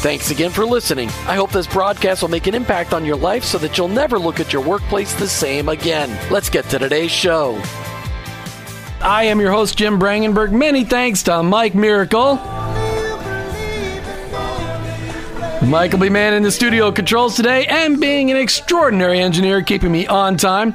Thanks again for listening. I hope this broadcast will make an impact on your life so that you'll never look at your workplace the same again. Let's get to today's show. I am your host, Jim Brangenberg. Many thanks to Mike Miracle. Michael B. Man in the studio controls today and being an extraordinary engineer, keeping me on time.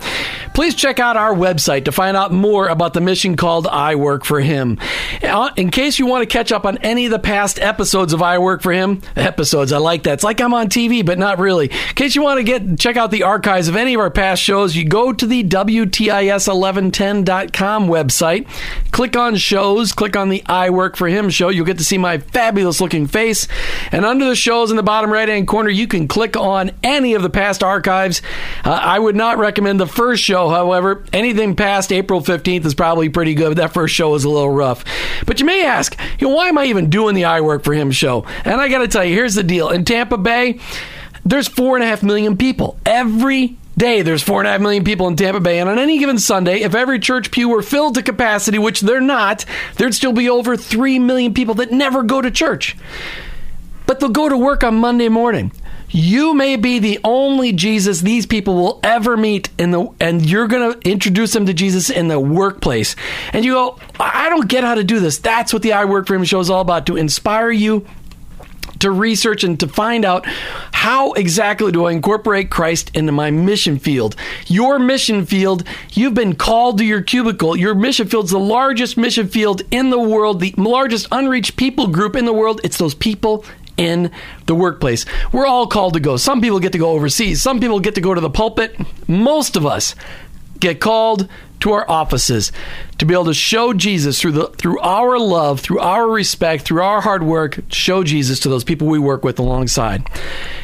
Please check out our website to find out more about the mission called I Work for Him. Uh, in case you want to catch up on any of the past episodes of I Work for Him, episodes, I like that. It's like I'm on TV, but not really. In case you want to get check out the archives of any of our past shows, you go to the WTIS1110.com website, click on shows, click on the I Work for Him show. You'll get to see my fabulous looking face. And under the shows in the bottom right hand corner, you can click on any of the past archives. Uh, I would not recommend the first show however. Anything past April 15th is probably pretty good. That first show was a little rough. But you may ask, you know, why am I even doing the I Work for Him show? And I got to tell you, here's the deal. In Tampa Bay, there's four and a half million people. Every day there's four and a half million people in Tampa Bay, and on any given Sunday, if every church pew were filled to capacity, which they're not, there'd still be over three million people that never go to church. But they'll go to work on Monday morning. You may be the only Jesus these people will ever meet in the and you're going to introduce them to Jesus in the workplace. And you go, I don't get how to do this. That's what the I Work for Him show is all about to inspire you to research and to find out how exactly do I incorporate Christ into my mission field. Your mission field, you've been called to your cubicle. Your mission field's the largest mission field in the world, the largest unreached people group in the world. It's those people in the workplace. We're all called to go. Some people get to go overseas, some people get to go to the pulpit. Most of us get called to our offices to be able to show Jesus through the through our love, through our respect, through our hard work, show Jesus to those people we work with alongside.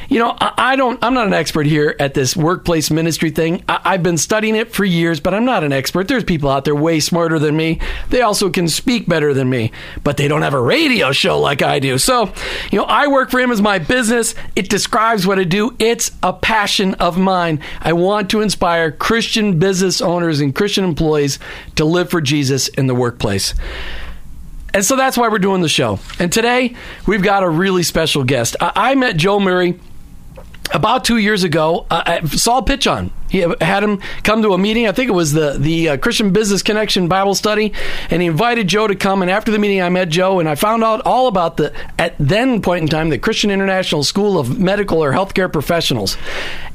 You know, I, I don't. I'm not an expert here at this workplace ministry thing. I, have been studying it for years, but I'm not an expert. There's people out there way smarter than me. They also can speak better than me, but they don't have a radio show like I do. So, you know, I work for him as my business. It describes what I do. It's a passion of mine. I want to inspire Christian business owners and Christian employees to live for Jesus in the workplace. And so that's why we're doing the show. And today we've got a really special guest. I, I met Joe Murray about two years ago, uh, I saw a pitch on. He had him come to a meeting. I think it was the the uh, Christian Business Connection Bible study, and he invited Joe to come. And after the meeting, I met Joe, and I found out all about the at then point in time the Christian International School of Medical or Healthcare Professionals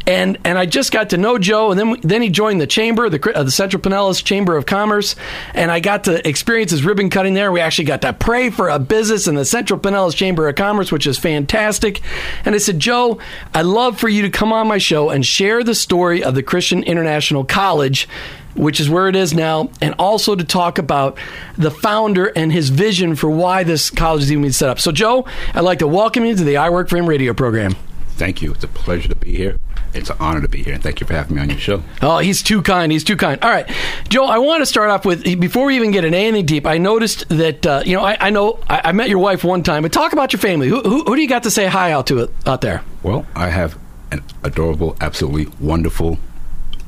and and I just got to know Joe, and then then he joined the chamber, the uh, the Central Pinellas Chamber of Commerce, and I got to experience his ribbon cutting there. We actually got to pray for a business in the Central Pinellas Chamber of Commerce, which is fantastic. And I said, Joe, I'd love for you to come on my show and share the story of the Christian International College which is where it is now, and also to talk about the founder and his vision for why this college is even being set up. So, Joe, I'd like to welcome you to the I Work for Him radio program. Thank you. It's a pleasure to be here. It's an honor to be here, and thank you for having me on your show. Oh, he's too kind. He's too kind. All right, Joe. I want to start off with before we even get in anything deep. I noticed that uh, you know I, I know I, I, met your wife one time, but talk about your family. Who, who, who do you got to say hi out to it out there? Well, I have an adorable, absolutely wonderful,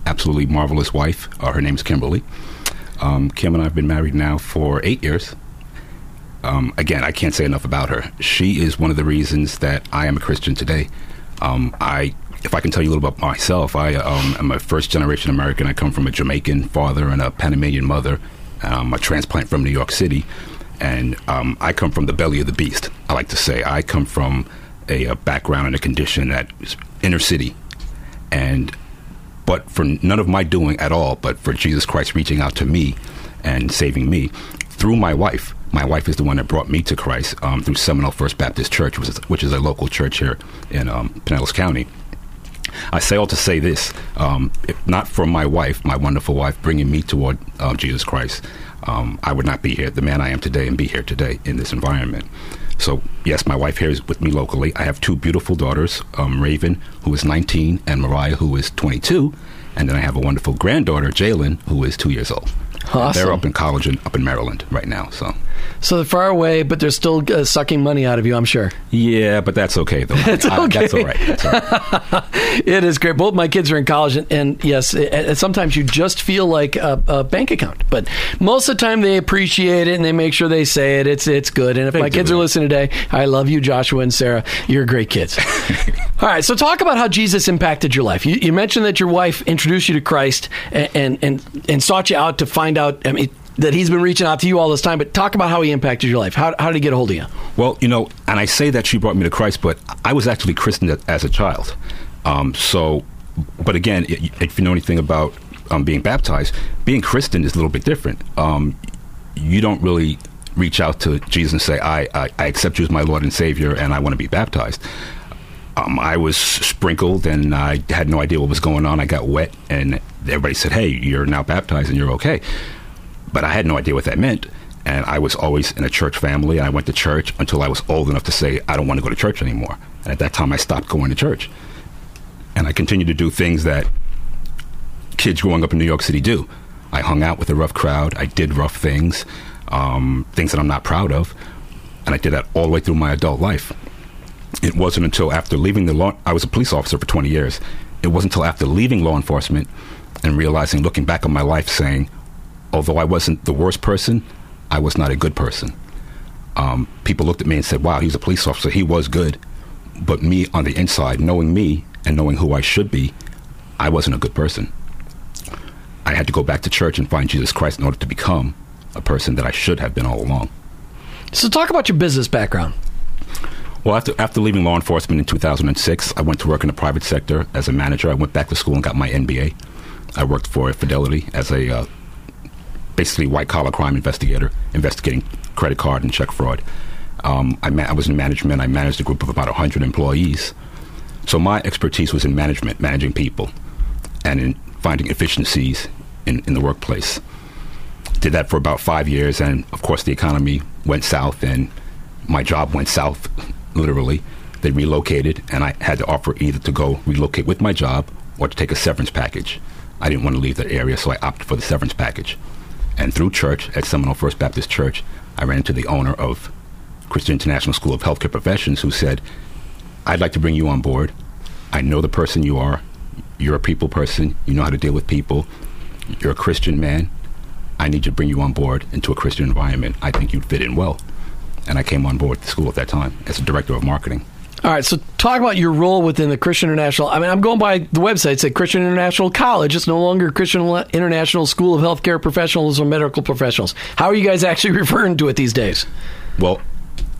absolutely marvelous wife. Uh, her name is Kimberly. Um, Kim and I have been married now for eight years. Um, again, I can't say enough about her. She is one of the reasons that I am a Christian today. Um, I if I can tell you a little about myself, I um, am a first generation American. I come from a Jamaican father and a Panamanian mother. I'm a transplant from New York City, and um, I come from the belly of the beast. I like to say I come from a, a background and a condition that is inner city, and but for none of my doing at all, but for Jesus Christ reaching out to me and saving me through my wife. My wife is the one that brought me to Christ um, through Seminole First Baptist Church, which is, which is a local church here in um, Pinellas County. I say all to say this: um, if not for my wife, my wonderful wife, bringing me toward uh, Jesus Christ, um, I would not be here, the man I am today, and be here today in this environment. So, yes, my wife here is with me locally. I have two beautiful daughters, um, Raven, who is 19, and Mariah, who is 22. And then I have a wonderful granddaughter, Jalen, who is two years old. Awesome. They're up in college and up in Maryland right now. So So they're far away, but they're still uh, sucking money out of you, I'm sure. yeah, but that's okay though. It's I- okay. that's all right. That's all right. It is great. Both my kids are in college, and, and yes, it, it- sometimes you just feel like a, a bank account. But most of the time, they appreciate it and they make sure they say it. It's it's good. And if They my kids are listening today, I love you, Joshua and Sarah. You're great kids. All right, so talk about how Jesus impacted your life. You, you mentioned that your wife introduced you to Christ and, and and and sought you out to find out. I mean. That he's been reaching out to you all this time, but talk about how he impacted your life. How, how did he get a hold of you? Well, you know, and I say that she brought me to Christ, but I was actually christened as a child. Um, so, but again, if you know anything about um, being baptized, being Christian is a little bit different. Um, you don't really reach out to Jesus and say, I, I, I accept you as my Lord and Savior, and I want to be baptized. Um, I was sprinkled and I had no idea what was going on. I got wet, and everybody said, Hey, you're now baptized and you're okay. But I had no idea what that meant. And I was always in a church family. I went to church until I was old enough to say, I don't want to go to church anymore. And at that time, I stopped going to church. And I continued to do things that kids growing up in New York City do. I hung out with a rough crowd. I did rough things, um, things that I'm not proud of. And I did that all the way through my adult life. It wasn't until after leaving the law, I was a police officer for 20 years. It wasn't until after leaving law enforcement and realizing, looking back on my life, saying, although I wasn't the worst person, I was not a good person. Um, people looked at me and said, wow, he's a police officer. He was good. But me on the inside, knowing me and knowing who I should be, I wasn't a good person. I had to go back to church and find Jesus Christ in order to become a person that I should have been all along. So, talk about your business background. Well, after, after leaving law enforcement in 2006, I went to work in the private sector as a manager. I went back to school and got my MBA. I worked for Fidelity as a uh, basically white collar crime investigator, investigating credit card and check fraud. Um, I, ma- I was in management. I managed a group of about 100 employees. So my expertise was in management, managing people, and in finding efficiencies in, in the workplace. Did that for about five years, and of course, the economy went south, and my job went south, literally. They relocated, and I had to offer either to go relocate with my job or to take a severance package. I didn't want to leave that area, so I opted for the severance package. And through church at Seminole First Baptist Church, I ran into the owner of Christian International School of Healthcare Professions who said, I'd like to bring you on board. I know the person you are. You're a people person. You know how to deal with people. You're a Christian man. I need to bring you on board into a Christian environment. I think you'd fit in well. And I came on board the school at that time as a director of marketing. All right, so talk about your role within the Christian International. I mean, I'm going by the website. It's at Christian International College. It's no longer Christian International School of Healthcare Professionals or Medical Professionals. How are you guys actually referring to it these days? Well,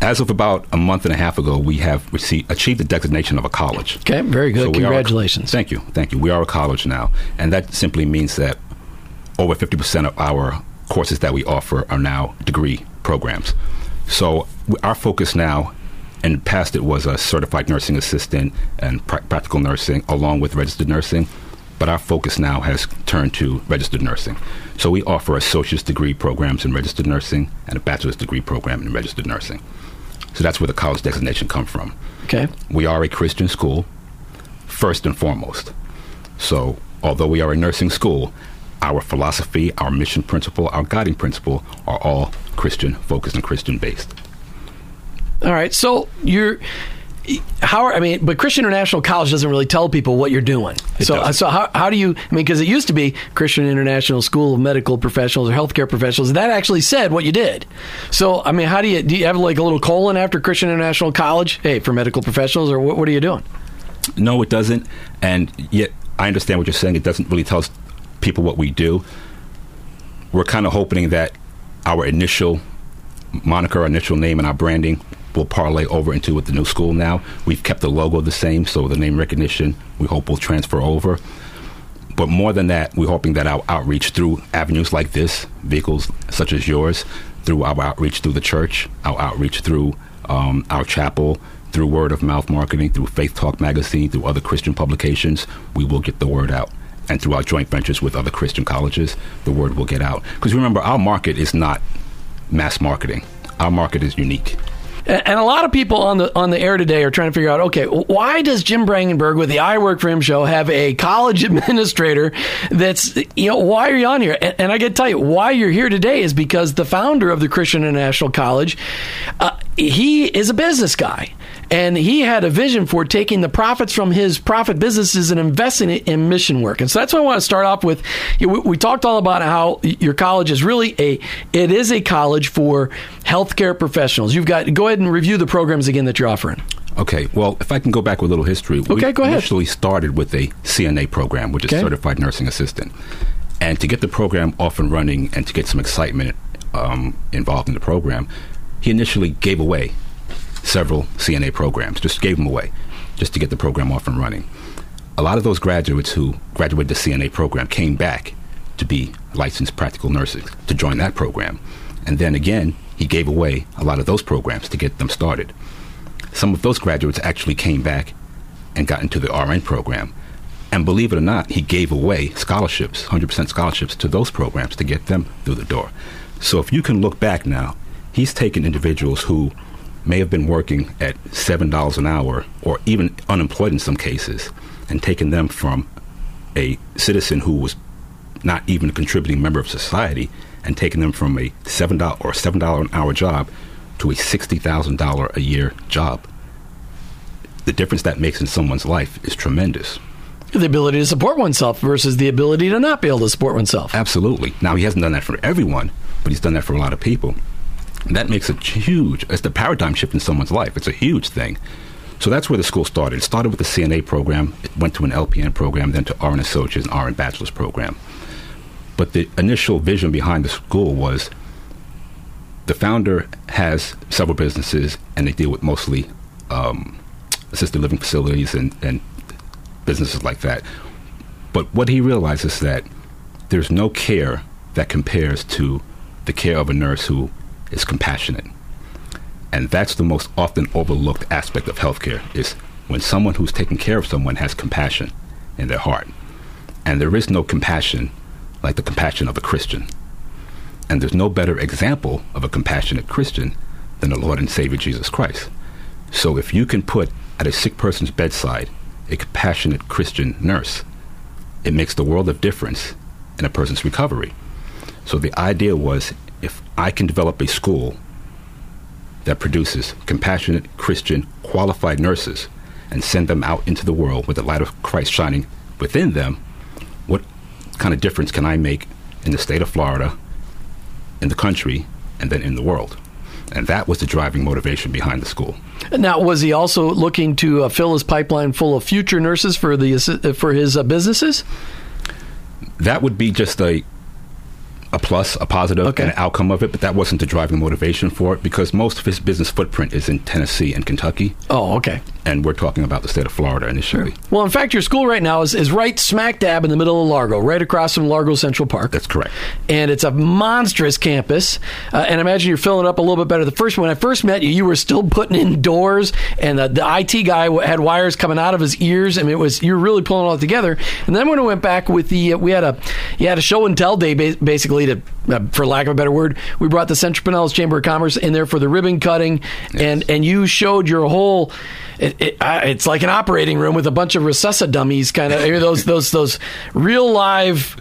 as of about a month and a half ago, we have received, achieved the designation of a college. Okay, very good. So are a- Congratulations. thank you. Thank you. We are a college now. And that simply means that over 50% of our courses that we offer are now degree programs. So our focus now, in the past it was a certified nursing assistant and pra- practical nursing along with registered nursing. But our focus now has turned to registered nursing. So we offer associate's degree programs in registered nursing and a bachelor's degree program in registered nursing. So that's where the college designation comes from Okay. we are a Christian school, first and foremost. So, although we are a nursing school, our philosophy, our mission principle, our guiding principle are all Christian focused and Christian based. All right. So you're. How I mean, but Christian International College doesn't really tell people what you're doing. It so, doesn't. so how, how do you? I mean, because it used to be Christian International School of Medical Professionals or Healthcare Professionals. That actually said what you did. So, I mean, how do you do? You have like a little colon after Christian International College? Hey, for medical professionals, or what, what are you doing? No, it doesn't. And yet, I understand what you're saying. It doesn't really tell people what we do. We're kind of hoping that our initial moniker, our initial name, and our branding will parlay over into with the new school now. We've kept the logo the same, so the name recognition we hope will transfer over. But more than that, we're hoping that our outreach through avenues like this, vehicles such as yours, through our outreach through the church, our outreach through um, our chapel, through word of mouth marketing, through Faith Talk magazine, through other Christian publications, we will get the word out. And through our joint ventures with other Christian colleges, the word will get out. Because remember, our market is not mass marketing. Our market is unique. And a lot of people on the on the air today are trying to figure out, okay, why does Jim Brangenberg with the I Work for Him show have a college administrator that's, you know, why are you on here? And, and I got to tell you, why you're here today is because the founder of the Christian International College, uh, he is a business guy and he had a vision for taking the profits from his profit businesses and investing it in mission work. And so that's what I want to start off with. We, talked all about how your college is really a it is a college for healthcare professionals. You've got go ahead and review the programs again that you're offering. Okay, well, if I can go back with a little history, okay, we go ahead. initially started with a CNA program, which is Okay. Certified Nursing Assistant. And to get the program off and running and to get some excitement um, involved in the program, he initially gave away several CNA programs, just gave them away, just to get the program off and running. A lot of those graduates who graduated the CNA program came back to be licensed practical nurses to join that program. And then again, he gave away a lot of those programs to get them started. Some of those graduates actually came back and got into the RN program. And believe it or not, he gave away scholarships, 100% scholarships to those programs to get them through the door. So if you can look back now, he's taken individuals who may have been working at $7 an hour or even unemployed in some cases and taken them from a citizen who was not even a contributing member of society and taking them from a $7 or $7 an hour job to a $60,000 a year job. The difference that makes in someone's life is tremendous. The ability to support oneself versus the ability to not be able to support oneself. Absolutely. Now, he hasn't done that for everyone, but he's done that for a lot of people. That makes a huge, it's the paradigm shift in someone's life. It's a huge thing. So that's where the school started. It started with the CNA program, it went to an LPN program, then to RN Associates and RN Bachelor's program. But the initial vision behind the school was the founder has several businesses, and they deal with mostly um, assisted living facilities and, and businesses like that. But what he realizes is that there's no care that compares to the care of a nurse who is compassionate. And that's the most often overlooked aspect of healthcare is when someone who's taking care of someone has compassion in their heart. And there is no compassion like the compassion of a Christian. And there's no better example of a compassionate Christian than the Lord and Savior Jesus Christ. So if you can put at a sick person's bedside a compassionate Christian nurse, it makes the world of difference in a person's recovery. So the idea was if I can develop a school that produces compassionate Christian qualified nurses and send them out into the world with the light of Christ shining within them, what kind of difference can I make in the state of Florida, in the country, and then in the world? And that was the driving motivation behind the school. Now, was he also looking to uh, fill his pipeline full of future nurses for the for his uh, businesses? That would be just a a plus, a positive, Okay. and an outcome of it, but that wasn't the driving motivation for it because most of his business footprint is in Tennessee and Kentucky, Oh, okay. And we're talking about the state of Florida initially. Well, in fact, your school right now is, is right smack dab in the middle of Largo, right across from Largo Central Park. That's correct. and it's a monstrous campus. Uh, and I imagine you're filling it up a little bit better. The first when I first met you, you were still putting in doors, and the, the IT guy had wires coming out of his ears. I mean, it was you're really pulling it all together. And then when I went back with the, uh, we had a you had a show and tell day basically to. Uh, for lack of a better word, we brought the Central Pinellas Chamber of Commerce in there for the ribbon cutting, and and you showed your whole. It, it, uh, it's like an operating room with a bunch of resusci dummies, kind of those those those real live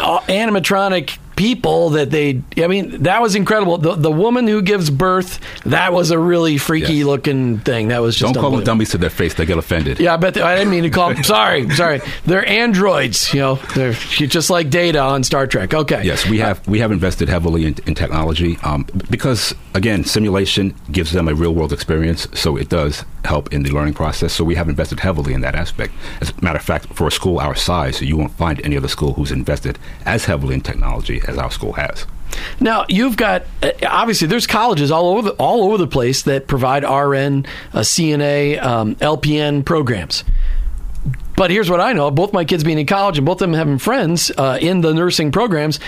uh, animatronic people that they i mean that was incredible the, the woman who gives birth that was a really freaky Yes. looking thing that was just Don't call them dummies to their face; they get offended. yeah, I bet I didn't mean to call them. Sorry, sorry. They're androids. You know, they're just like Data on Star Trek. Okay. Yes, we have we have invested heavily in, in technology um, because again, simulation gives them a real world experience, so it does help in the learning process. So we have invested heavily in that aspect. As a matter of fact, for a school our size, you won't find any other school who's invested as heavily in technology as our school has. Now you've got uh, obviously there's colleges all over the, all over the place that provide RN, uh, CNA, um, LPN programs. But here's what I know: both my kids being in college and both of them having friends uh, in the nursing programs,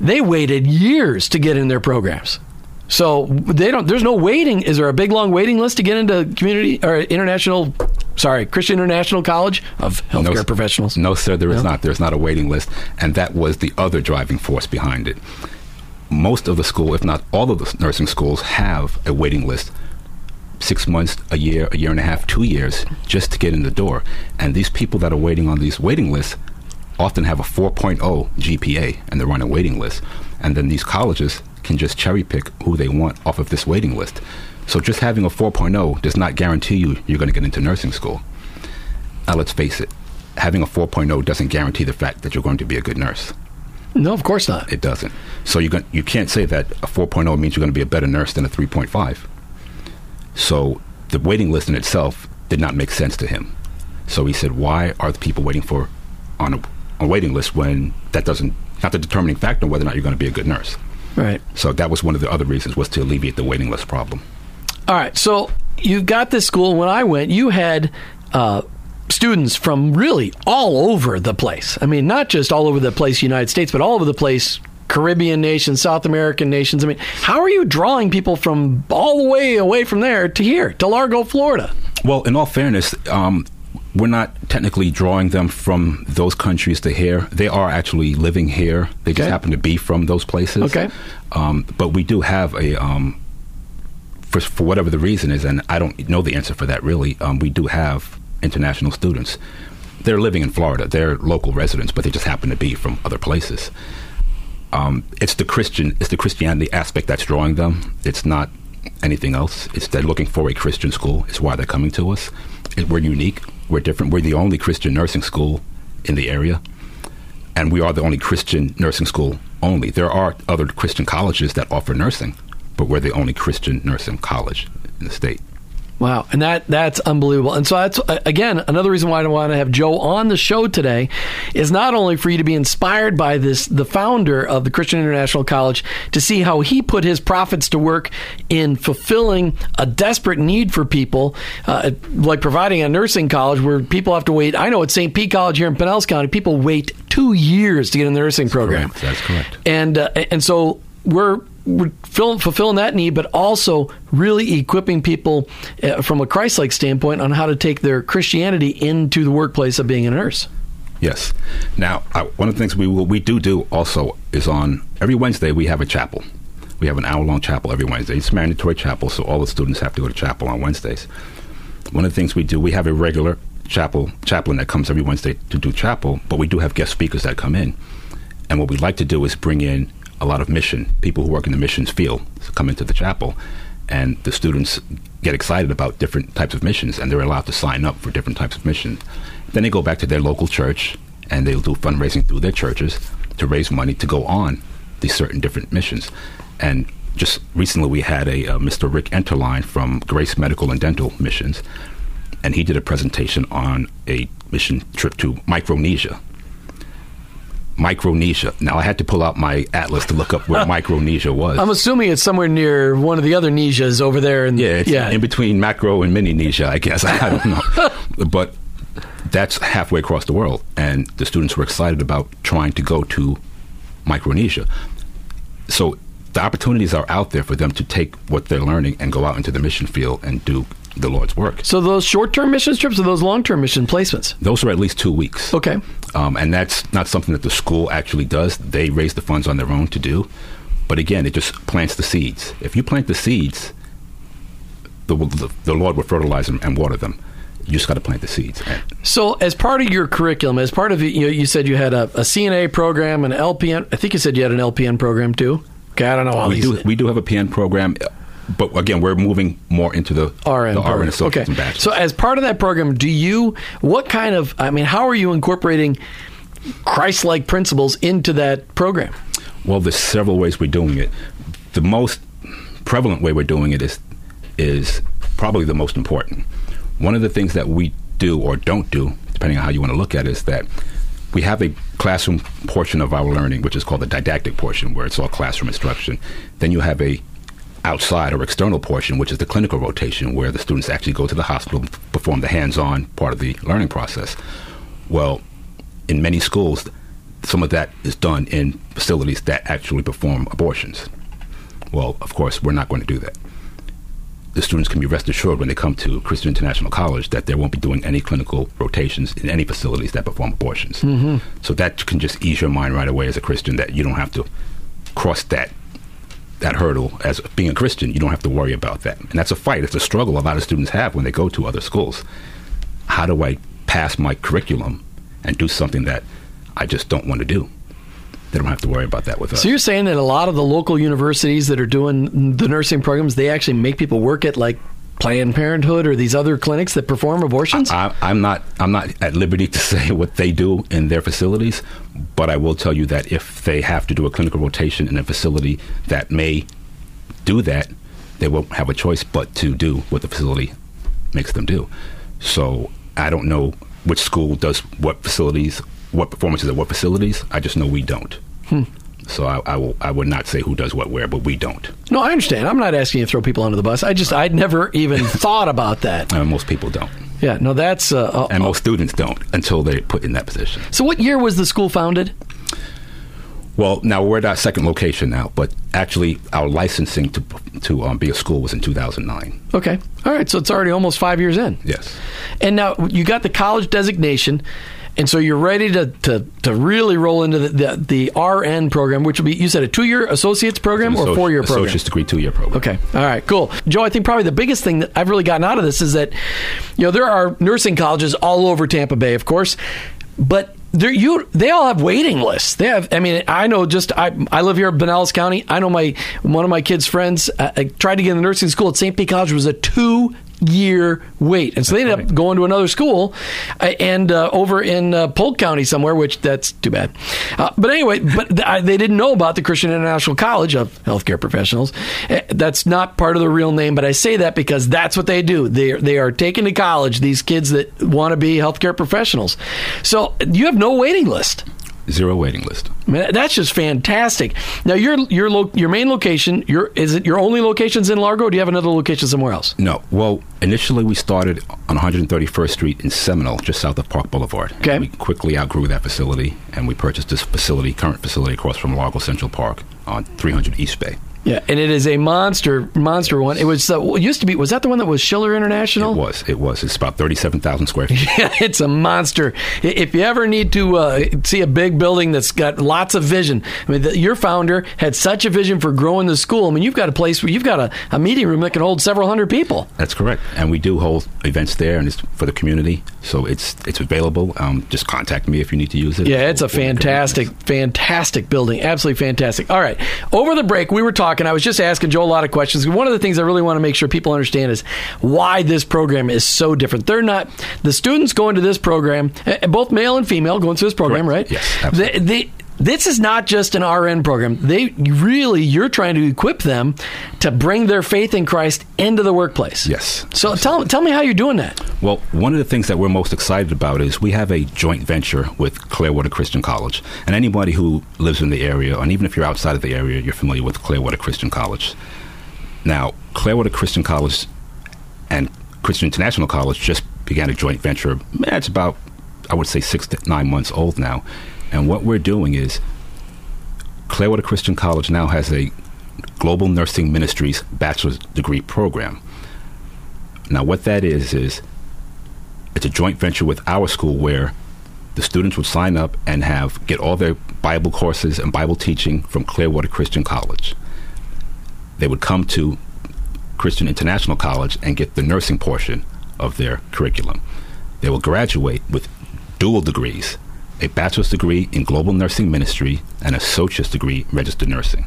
they waited years to get in their programs. So they don't. There's no waiting. Is there a big long waiting list to get into community or international? Sorry, Christian International College of Healthcare No, Professionals. No, sir, there is No? not. There's not a waiting list, and that was the other driving force behind it. Most of the school, if not all of the nursing schools, have a waiting list. Six months, a year, a year and a half, two years, just to get in the door. And these people that are waiting on these waiting lists often have a 4.0 GPA, and they're on a waiting list. And then these colleges can just cherry pick who they want off of this waiting list. So just having a 4.0 does not guarantee you you're going to get into nursing school. Now, let's face it, having a 4.0 doesn't guarantee the fact that you're going to be a good nurse. No, of course not. It doesn't. So you you can't say that a 4.0 means you're going to be a better nurse than a 3.5. So the waiting list in itself did not make sense to him. So he said, "Why are the people waiting for on a, a waiting list when that doesn't not the determining factor on whether or not you're going to be a good nurse?" Right. So that was one of the other reasons was to alleviate the waiting list problem. All right. So you've got this school. When I went, you had uh, students from really all over the place. I mean, not just all over the place, United States, but all over the place. Caribbean nations, South American nations. I mean, how are you drawing people from all the way away from there to here, to Largo, Florida? Well, in all fairness, um, we're not technically drawing them from those countries to here. They are actually living here. They just Okay. happen to be from those places. Okay. Um, but we do have a, um, for, for whatever the reason is, and I don't know the answer for that really, um, we do have international students. They're living in Florida. They're local residents, but they just happen to be from other places. Um, it's the Christian, it's the Christianity aspect that's drawing them. It's not anything else. It's they're looking for a Christian school. It's why they're coming to us. It, we're unique. We're different. We're the only Christian nursing school in the area, and we are the only Christian nursing school only. There are other Christian colleges that offer nursing, but we're the only Christian nursing college in the state. Wow, and that that's unbelievable. And so that's uh, again another reason why I want to have Joe on the show today is not only for you to be inspired by this the founder of the Christian International College to see how he put his profits to work in fulfilling a desperate need for people uh, like providing a nursing college where people have to wait. I know at St. Pete College here in Pinellas County, people wait 2 years to get in the nursing program. correct. That's correct. And uh, and so we're fulfilling that need, but also really equipping people uh, from a Christ-like standpoint on how to take their Christianity into the workplace of being a nurse. Yes. Now, one of the things we will, we do do also is on every Wednesday we have a chapel. We have an hour long chapel every Wednesday. It's mandatory chapel, so all the students have to go to chapel on Wednesdays. One of the things we do, we have a regular chapel chaplain that comes every Wednesday to do chapel, but we do have guest speakers that come in. And what we'd like to do is bring in a lot of mission people who work in the missions field come into the chapel, and the students get excited about different types of missions, and they're allowed to sign up for different types of missions. Then they go back to their local church, and they'll do fundraising through their churches to raise money to go on these certain different missions. And just recently, we had a uh, Mr. Rick Enterline from Grace Medical and Dental Missions, and he did a presentation on a mission trip to Micronesia. Micronesia. Now I had to pull out my atlas to look up where Micronesia was. I'm assuming it's somewhere near one of the other Nesias over there. In, yeah, it's in between macro and Mini mininesia, I guess. I don't know, but that's halfway across the world, and the students were excited about trying to go to Micronesia. So the opportunities are out there for them to take what they're learning and go out into the mission field and do the Lord's work. so those short-term mission trips or those long-term mission placements? Those are at least two weeks. Okay. Um, and that's not something that the school actually does. They raise the funds on their own to do. But again, it just plants the seeds. If you plant the seeds, the, the, the Lord will fertilize them and water them. You just got to plant the seeds. So, as part of your curriculum, as part of it, you, you said you had a, a CNA program, an LPN. I think you said you had an LPN program too. Okay, I don't know all we these. do we do have a PN program, but again, we're moving more into the RN, the. RN associates okay. So, as part of that program, do you what kind of? I mean, how are you incorporating Christ-like principles into that program? Well, there's several ways we're doing it. The most prevalent way we're doing it is is probably the most important. One of the things that we do or don't do, depending on how you want to look at it, is that we have a classroom portion of our learning, which is called the didactic portion, where it's all classroom instruction. Then you have a outside or external portion, which is the clinical rotation, where the students actually go to the hospital, and perform the hands-on part of the learning process. Well, in many schools, some of that is done in facilities that actually perform abortions. Well, of course, we're not going to do that. The students can be rest assured when they come to Christian International College that they won't be doing any clinical rotations in any facilities that perform abortions. Mm-hmm. So that can just ease your mind right away as a Christian that you don't have to cross that that hurdle as being a Christian. You don't have to worry about that, and that's a fight. It's a struggle a lot of students have when they go to other schools. How do I pass my curriculum and do something that I just don't want to do? They don't have to worry about that with us. So you're saying that a lot of the local universities that are doing the nursing programs, they actually make people work at like Planned Parenthood or these other clinics that perform abortions? I, am not. I'm not at liberty to say what they do in their facilities, but I will tell you that if they have to do a clinical rotation in a facility that may do that, they won't have a choice but to do what the facility makes them do. So I don't know which school does what facilities, what performances at what facilities. I just know we don't. Hmm. So I, I, will. I would not say who does what where, but we don't. No, I understand. I'm not asking you to throw people under the bus. I just I'd never even thought about that. Uh, most people don't. Yeah, no, that's uh, uh, and most students don't until they're put in that position. So, what year was the school founded? Well, now we're at our second location now, but actually our licensing to to um, be a school was in 2009. Okay, all right, so it's already almost five years in. Yes. And now you got the college designation and so you're ready to, to, to really roll into the, the, the RN program, which will be, you said, a two year associate's program or four year program? Associate's degree, two year program. Okay. All right, cool. Joe, I think probably the biggest thing that I've really gotten out of this is that, you know, there are nursing colleges all over Tampa Bay, of course, but you they all have waiting lists. They have. I mean, I know. Just I I live here in Pinellas County. I know my one of my kids' friends uh, tried to get in the nursing school at St. Pete College. was a two year wait. And so they ended up going to another school uh, and uh, over in uh, Polk County somewhere, which that's too bad. Uh, but anyway, but th- they didn't know about the Christian International College of Healthcare Professionals. Uh, that's not part of the real name, but I say that because that's what they do. They, they are taking to college these kids that want to be healthcare professionals. So you have no waiting list zero waiting list. I mean, that's just fantastic. Now, your your lo- your main location, your is it your only locations in Largo? or Do you have another location somewhere else? No. Well, initially we started on 131st Street in Seminole, just south of Park Boulevard. Okay. We quickly outgrew that facility, and we purchased this facility, current facility, across from Largo Central Park on 300 East Bay. Yeah, and it is a monster, monster one. It was uh, it used to be. Was that the one that was Schiller International? It was. It was. It's about thirty-seven thousand square feet. yeah, it's a monster. If you ever need to uh, see a big building that's got lots of vision, I mean, the, your founder had such a vision for growing the school. I mean, you've got a place where you've got a, a meeting room that can hold several hundred people. That's correct, and we do hold events there, and it's for the community, so it's it's available. Um, just contact me if you need to use it. Yeah, it's a fantastic, fantastic building. Absolutely fantastic. All right, over the break we were talking. I was just asking Joe a lot of questions. One of the things I really want to make sure people understand is why this program is so different. They're not the students going to this program, eh, eh, both male and female going to this program, Correct. right? Yes, absolutely. They, they, this is not just an RN program. They really you're trying to equip them to bring their faith in Christ into the workplace. Yes. So tell tell me how you're doing that. Well, one of the things that we're most excited about is we have a joint venture with Clearwater Christian College. And anybody who lives in the area, and even if you're outside of the area, you're familiar with Clearwater Christian College. Now, Clearwater Christian College and Christian International College just began a joint venture. Eh, it's about, I would say, six to nine months old now. And what we're doing is Clearwater Christian College now has a Global Nursing Ministries bachelor's degree program. Now, what that is, is it's a joint venture with our school where the students would sign up and have get all their Bible courses and Bible teaching from Clearwater Christian College. They would come to Christian International College and get the nursing portion of their curriculum. They will graduate with dual degrees a bachelor's degree in global nursing ministry and a associate's degree in registered nursing.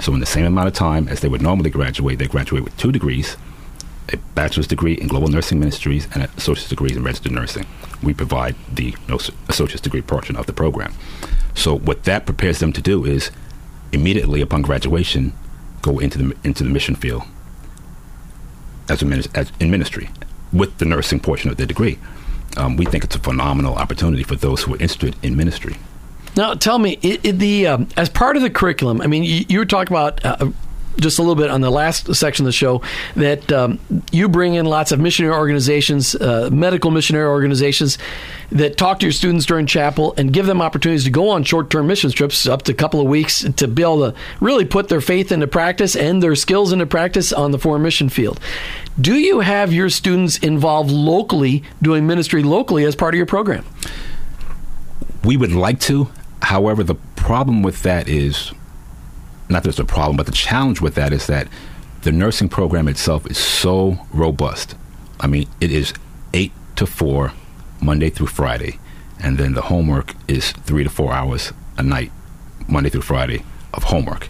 So, in the same amount of time as they would normally graduate, they graduate with two degrees a bachelor's degree in global nursing ministries and an associate's degree in registered nursing. We provide the associate's degree portion of the program. So, what that prepares them to do is immediately upon graduation, go into the into the mission field as a as in ministry with the nursing portion of their degree um, we think it's a phenomenal opportunity for those who are interested in ministry. Now, tell me, it, it, the um, as part of the curriculum, I mean, you, you were talking about uh, just a little bit on the last section of the show that um, you bring in lots of missionary organizations, uh, medical missionary organizations that talk to your students during chapel and give them opportunities to go on short-term mission trips up to a couple of weeks to be able to really put their faith into practice and their skills into practice on the foreign mission field. Do you have your students involved locally doing ministry locally as part of your program? We would like to. However, the problem with that is not that it's a problem, but the challenge with that is that the nursing program itself is so robust. I mean, it is eight to four, Monday through Friday, and then the homework is three to four hours a night, Monday through Friday, of homework.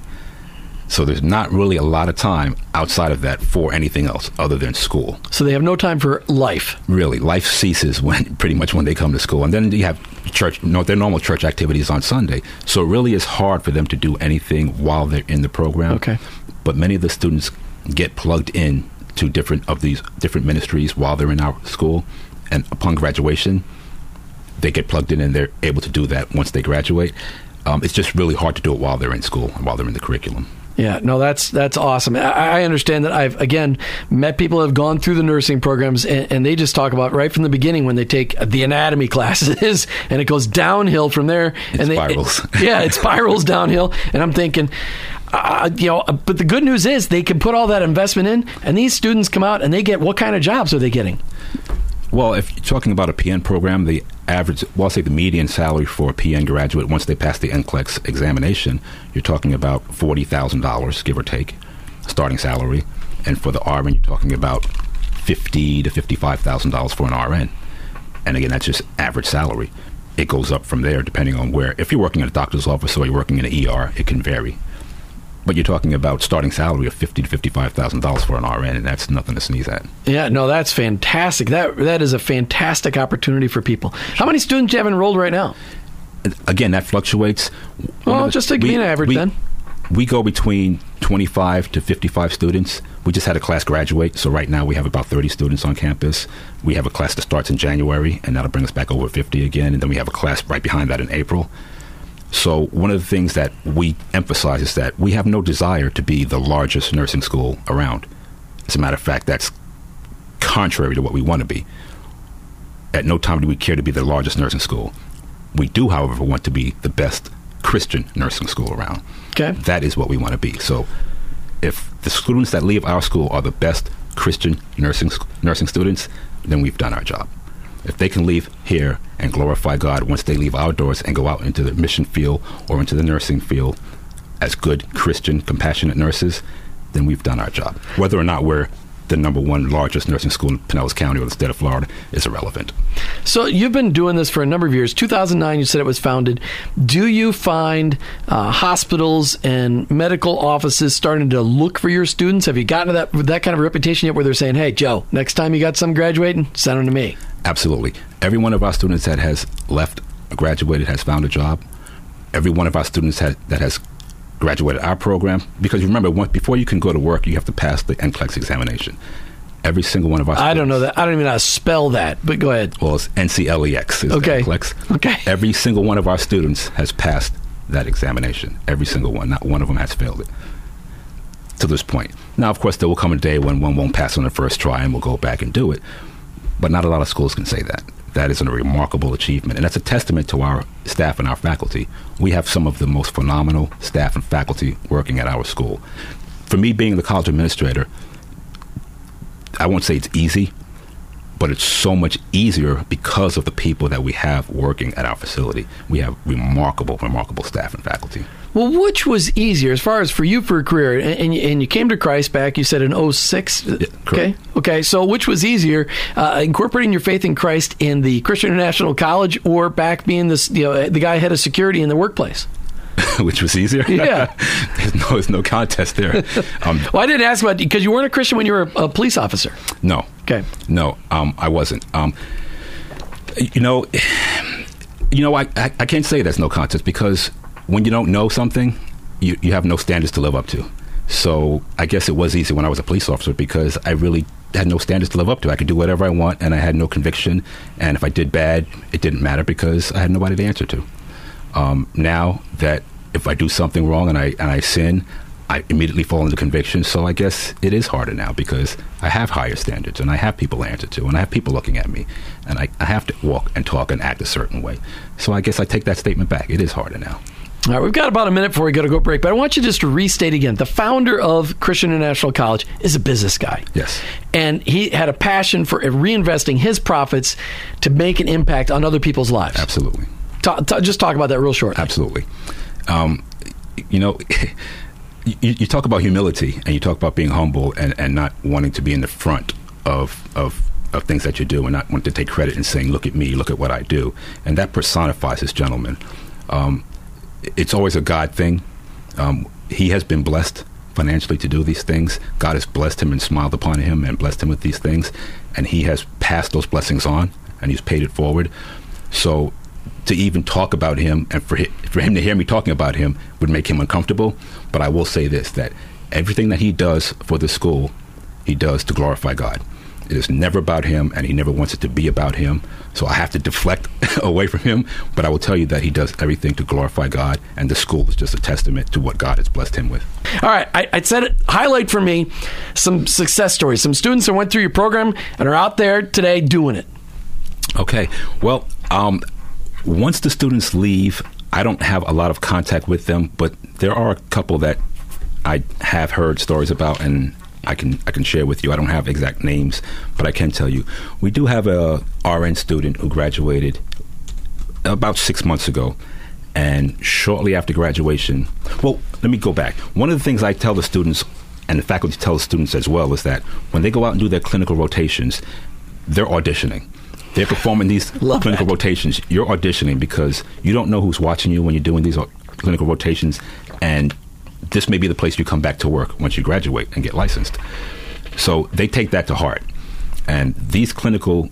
So there's not really a lot of time outside of that for anything else other than school. So they have no time for life. Really, life ceases when pretty much when they come to school, and then you have church, no, their normal church activities on Sunday. So it really is hard for them to do anything while they're in the program. Okay. But many of the students get plugged in to different of these different ministries while they're in our school, and upon graduation, they get plugged in and they're able to do that once they graduate. Um, it's just really hard to do it while they're in school and while they're in the curriculum. Yeah, no, that's that's awesome. I, I, understand that I've again met people who have gone through the nursing programs, and, and, they just talk about right from the beginning when they take the anatomy classes, and it goes downhill from there. It and spirals. It, yeah, it spirals downhill, and I'm thinking. Uh, you know, but the good news is they can put all that investment in, and these students come out and they get what kind of jobs are they getting? Well, if you're talking about a PN program, the average, well, I'll say the median salary for a PN graduate once they pass the NCLEX examination, you're talking about forty thousand dollars, give or take, starting salary, and for the RN, you're talking about fifty to fifty-five thousand dollars for an RN. And again, that's just average salary. It goes up from there depending on where. If you're working in a doctor's office or you're working in an ER, it can vary. But you're talking about starting salary of fifty to fifty-five thousand dollars for an RN, and that's nothing to sneeze at. Yeah, no, that's fantastic. That that is a fantastic opportunity for people. How many students do you have enrolled right now? Again, that fluctuates. Well, just to give me an average we, then. We go between twenty-five to fifty-five students. We just had a class graduate, so right now we have about thirty students on campus. We have a class that starts in January, and that'll bring us back over fifty again, and then we have a class right behind that in April. So, one of the things that we emphasize is that we have no desire to be the largest nursing school around. As a matter of fact, that's contrary to what we want to be. At no time do we care to be the largest nursing school. We do, however, want to be the best Christian nursing school around. Okay. That is what we want to be. So, if the students that leave our school are the best Christian nursing nursing students, then we've done our job. If they can leave here and glorify God once they leave our doors and go out into the mission field or into the nursing field as good Christian, compassionate nurses, then we've done our job. Whether or not we're the number one largest nursing school in Pinellas County or the state of Florida is irrelevant. So you've been doing this for a number of years. 2009, you said it was founded. Do you find uh, hospitals and medical offices starting to look for your students? Have you gotten to that that kind of reputation yet, where they're saying, "Hey, Joe, next time you got some graduating, send them to me." Absolutely. Every one of our students that has left, graduated, has found a job. Every one of our students has, that has graduated our program, because you remember, before you can go to work, you have to pass the NCLEX examination. Every single one of our I don't know that. I don't even know how to spell that, but go ahead. Well, it's NCLEX. Is okay. NCLEX. Okay. Every single one of our students has passed that examination. Every single one. Not one of them has failed it to this point. Now, of course, there will come a day when one won't pass on the first try and we'll go back and do it. But not a lot of schools can say that. That is a remarkable achievement, and that's a testament to our staff and our faculty. We have some of the most phenomenal staff and faculty working at our school. For me, being the college administrator, I won't say it's easy, but it's so much easier because of the people that we have working at our facility. We have remarkable, remarkable staff and faculty. Well, which was easier as far as for you for a career? And, and, you, and you came to Christ back, you said in 06. Yeah, okay. Okay. So, which was easier, uh, incorporating your faith in Christ in the Christian International College or back being this, you know, the guy head of security in the workplace? which was easier. Yeah, there's no there's no contest there. Um, well, I didn't ask about because you weren't a Christian when you were a, a police officer. No. Okay. No, um, I wasn't. Um, you know, you know, I, I, I can't say there's no contest because when you don't know something, you you have no standards to live up to. So I guess it was easy when I was a police officer because I really had no standards to live up to. I could do whatever I want, and I had no conviction. And if I did bad, it didn't matter because I had nobody to answer to. Um, now that if I do something wrong and I and I sin, I immediately fall into conviction. So I guess it is harder now because I have higher standards and I have people to answer to and I have people looking at me and I, I have to walk and talk and act a certain way. So I guess I take that statement back. It is harder now. All right, we've got about a minute before we got to go break, but I want you just to restate again. The founder of Christian International College is a business guy. Yes. And he had a passion for reinvesting his profits to make an impact on other people's lives. Absolutely. Ta- ta- just talk about that real short. Absolutely. Um, you know, you, you, talk about humility and you talk about being humble and, and not wanting to be in the front of, of, of things that you do and not wanting to take credit and saying, look at me, look at what I do. And that personifies this gentleman. Um, it's always a God thing. Um, he has been blessed financially to do these things. God has blessed him and smiled upon him and blessed him with these things. And he has passed those blessings on and he's paid it forward. So to even talk about him and for for him to hear me talking about him would make him uncomfortable. But I will say this that everything that he does for the school, he does to glorify God. It is never about him, and he never wants it to be about him. So I have to deflect away from him. But I will tell you that he does everything to glorify God, and the school is just a testament to what God has blessed him with. All right, I, I said it. Highlight for me some success stories, some students that went through your program and are out there today doing it. Okay, well, um, once the students leave, I don't have a lot of contact with them, but there are a couple that I have heard stories about, and I can I can share with you. I don't have exact names, but I can tell you we do have a RN student who graduated about six months ago, and shortly after graduation. Well, let me go back. One of the things I tell the students, and the faculty tell the students as well, is that when they go out and do their clinical rotations, they're auditioning. They're performing these clinical that. rotations. You're auditioning because you don't know who's watching you when you're doing these clinical rotations, and this may be the place you come back to work once you graduate and get licensed. So they take that to heart. And these clinical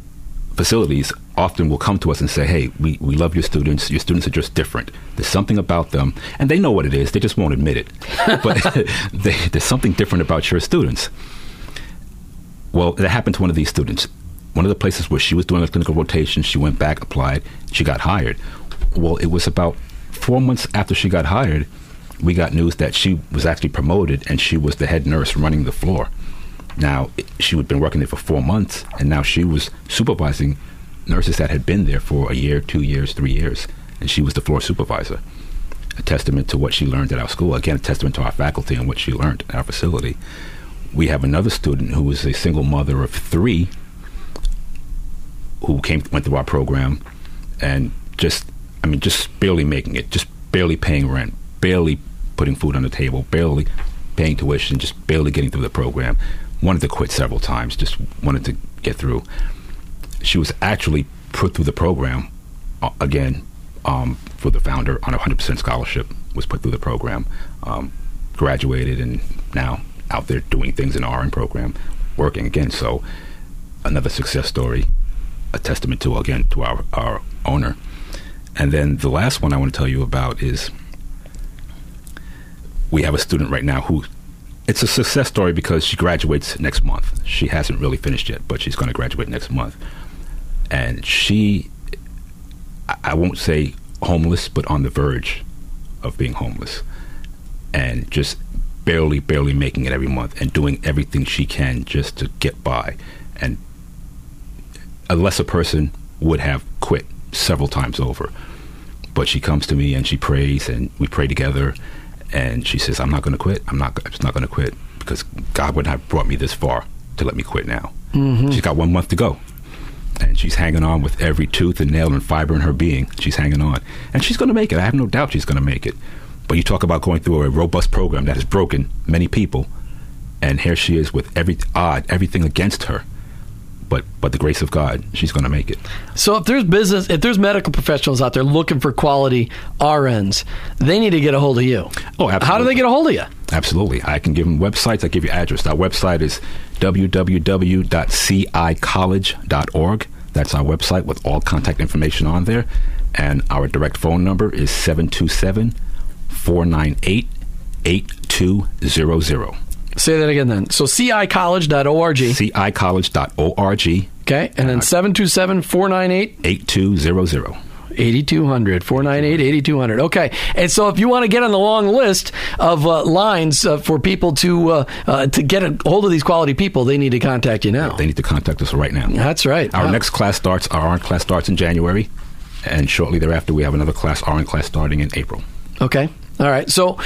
facilities often will come to us and say, hey, we, we love your students. Your students are just different. There's something about them. And they know what it is, they just won't admit it. but they, there's something different about your students. Well, that happened to one of these students. One of the places where she was doing a clinical rotation, she went back, applied, she got hired. Well, it was about four months after she got hired we got news that she was actually promoted and she was the head nurse running the floor. Now, she had been working there for four months, and now she was supervising nurses that had been there for a year, two years, three years, and she was the floor supervisor. A testament to what she learned at our school. Again, a testament to our faculty and what she learned at our facility. We have another student who is a single mother of three who came went through our program and just I mean just barely making it, just barely paying rent, barely putting food on the table, barely paying tuition, just barely getting through the program. Wanted to quit several times, just wanted to get through. She was actually put through the program uh, again um, for the founder on a 100% scholarship, was put through the program, um, graduated, and now out there doing things in the RN program, working again. So another success story, a testament to, again, to our, our owner. And then the last one I want to tell you about is we have a student right now who it's a success story because she graduates next month. She hasn't really finished yet, but she's going to graduate next month. And she, I won't say homeless, but on the verge of being homeless. And just barely, barely making it every month and doing everything she can just to get by. And a lesser person would have quit several times over. But she comes to me and she prays and we pray together and she says, "I'm not going to quit. I'm not. I'm just not going to quit because God wouldn't have brought me this far to let me quit now." Mm-hmm. She's got one month to go, and she's hanging on with every tooth and nail and fiber in her being. She's hanging on, and she's going to make it. I have no doubt she's going to make it. But you talk about going through a robust program that has broken many people, and here she is with every odd, everything against her but but the grace of God, she's going to make it. So if there's business, if there's medical professionals out there looking for quality RNs, they need to get a hold of you. Oh, absolutely. How do they get a hold of you? Absolutely. I can give them websites. I give you address. Our website is www.cicollege.org. That's our website with all contact information on there. And our direct phone number is 727 498 8200. Say that again then. So cicollege.org. cicollege.org. Okay. And then 727 498 8200. 8200 498 8200 okay and so if you want to get on the long list of uh, lines uh, for people to uh, uh, to get a hold of these quality people they need to contact you now They need to contact us right now. that's right Our Wow. next class starts, our RN class starts in January, and shortly thereafter we have another class, RN class starting in April. okay all right so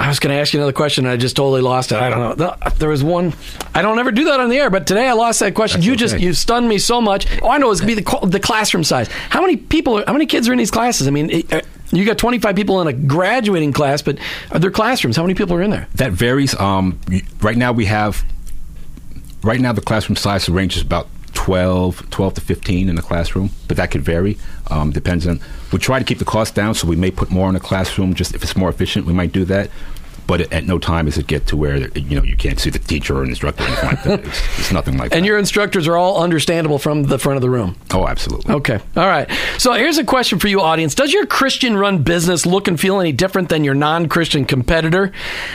I was going to ask you another question. and I just totally lost it. I don't know. There was one. I don't ever do that on the air, but today I lost that question. That's you just okay. you stunned me so much. Oh, I know it's be the the classroom size. How many people? Are, how many kids are in these classes? I mean, it- uh, you got 25 people in a graduating class, but are there classrooms? How many people are in there? That varies. Um, right now we have, right now the classroom size ranges about 12, 12 to 15 in the classroom, but that could vary. Um, depends on, we try to keep the cost down, so we may put more in the classroom. Just if it's more efficient, we might do that. But at, no time does it get to where you know you can't see the teacher or instructor or anything like that. It's, it's nothing like And that. your instructors are all understandable from the front of the room. oh, absolutely. Okay. All right. So here's a question for you, audience. Does your Christian run business look and feel any different than your non Christian competitor?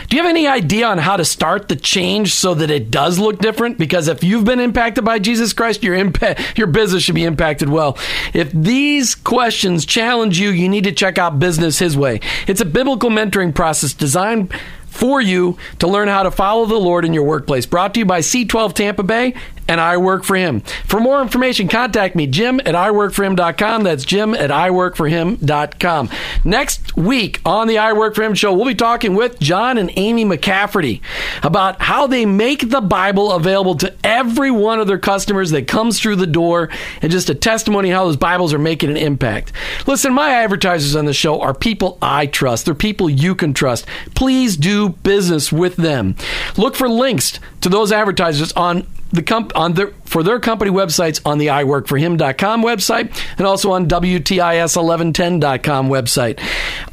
Do you have any idea on how to start the change so that it does look different? Because if you've been impacted by Jesus Christ, your, impa- your business should be impacted well. If these questions challenge you, you need to check out Business His Way. It's a biblical mentoring process designed for you to learn how to follow the Lord in your workplace. Brought to you by C12 Tampa Bay and I Work for Him. For more information, contact me, Jim at iWorkForHim.com. That's Jim at iWorkForHim.com. Next week on the I Work for Him show, we'll be talking with John and Amy McCafferty about how they make the Bible available to every one of their customers that comes through the door and just a testimony how those Bibles are making an impact. Listen, my advertisers on the show are people I trust. They're people you can trust. Please do business with them. Look for links to those advertisers on the comp- on their for their company websites on the iworkforhim.com website and also on WTIS1110.com website.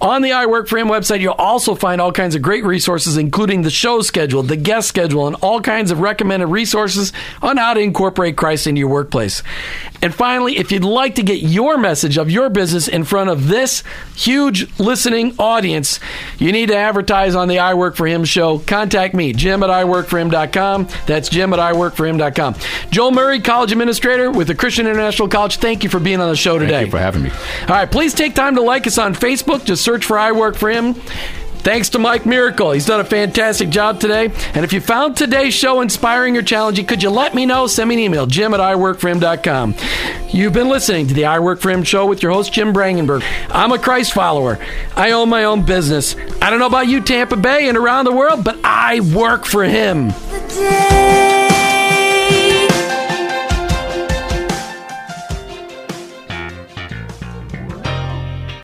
On the I Work for Him website, you'll also find all kinds of great resources, including the show schedule, the guest schedule, and all kinds of recommended resources on how to incorporate Christ into your workplace. And finally, if you'd like to get your message of your business in front of this huge listening audience, you need to advertise on the I Work for Him show. Contact me, Jim at iWorkForHim.com. That's Jim at iWorkForHim.com. Joe Murray, college administrator with the Christian International College. Thank you for being on the show today. Thank you for having me. All right, please take time to like us on Facebook. Just search for I Work for Him. Thanks to Mike Miracle. He's done a fantastic job today. And if you found today's show inspiring or challenging, could you let me know? Send me an email, jim at iworkforhim.com. You've been listening to the I Work for Him show with your host, Jim Brangenberg. I'm a Christ follower. I own my own business. I don't know about you, Tampa Bay and around the world, but I work for Him. The day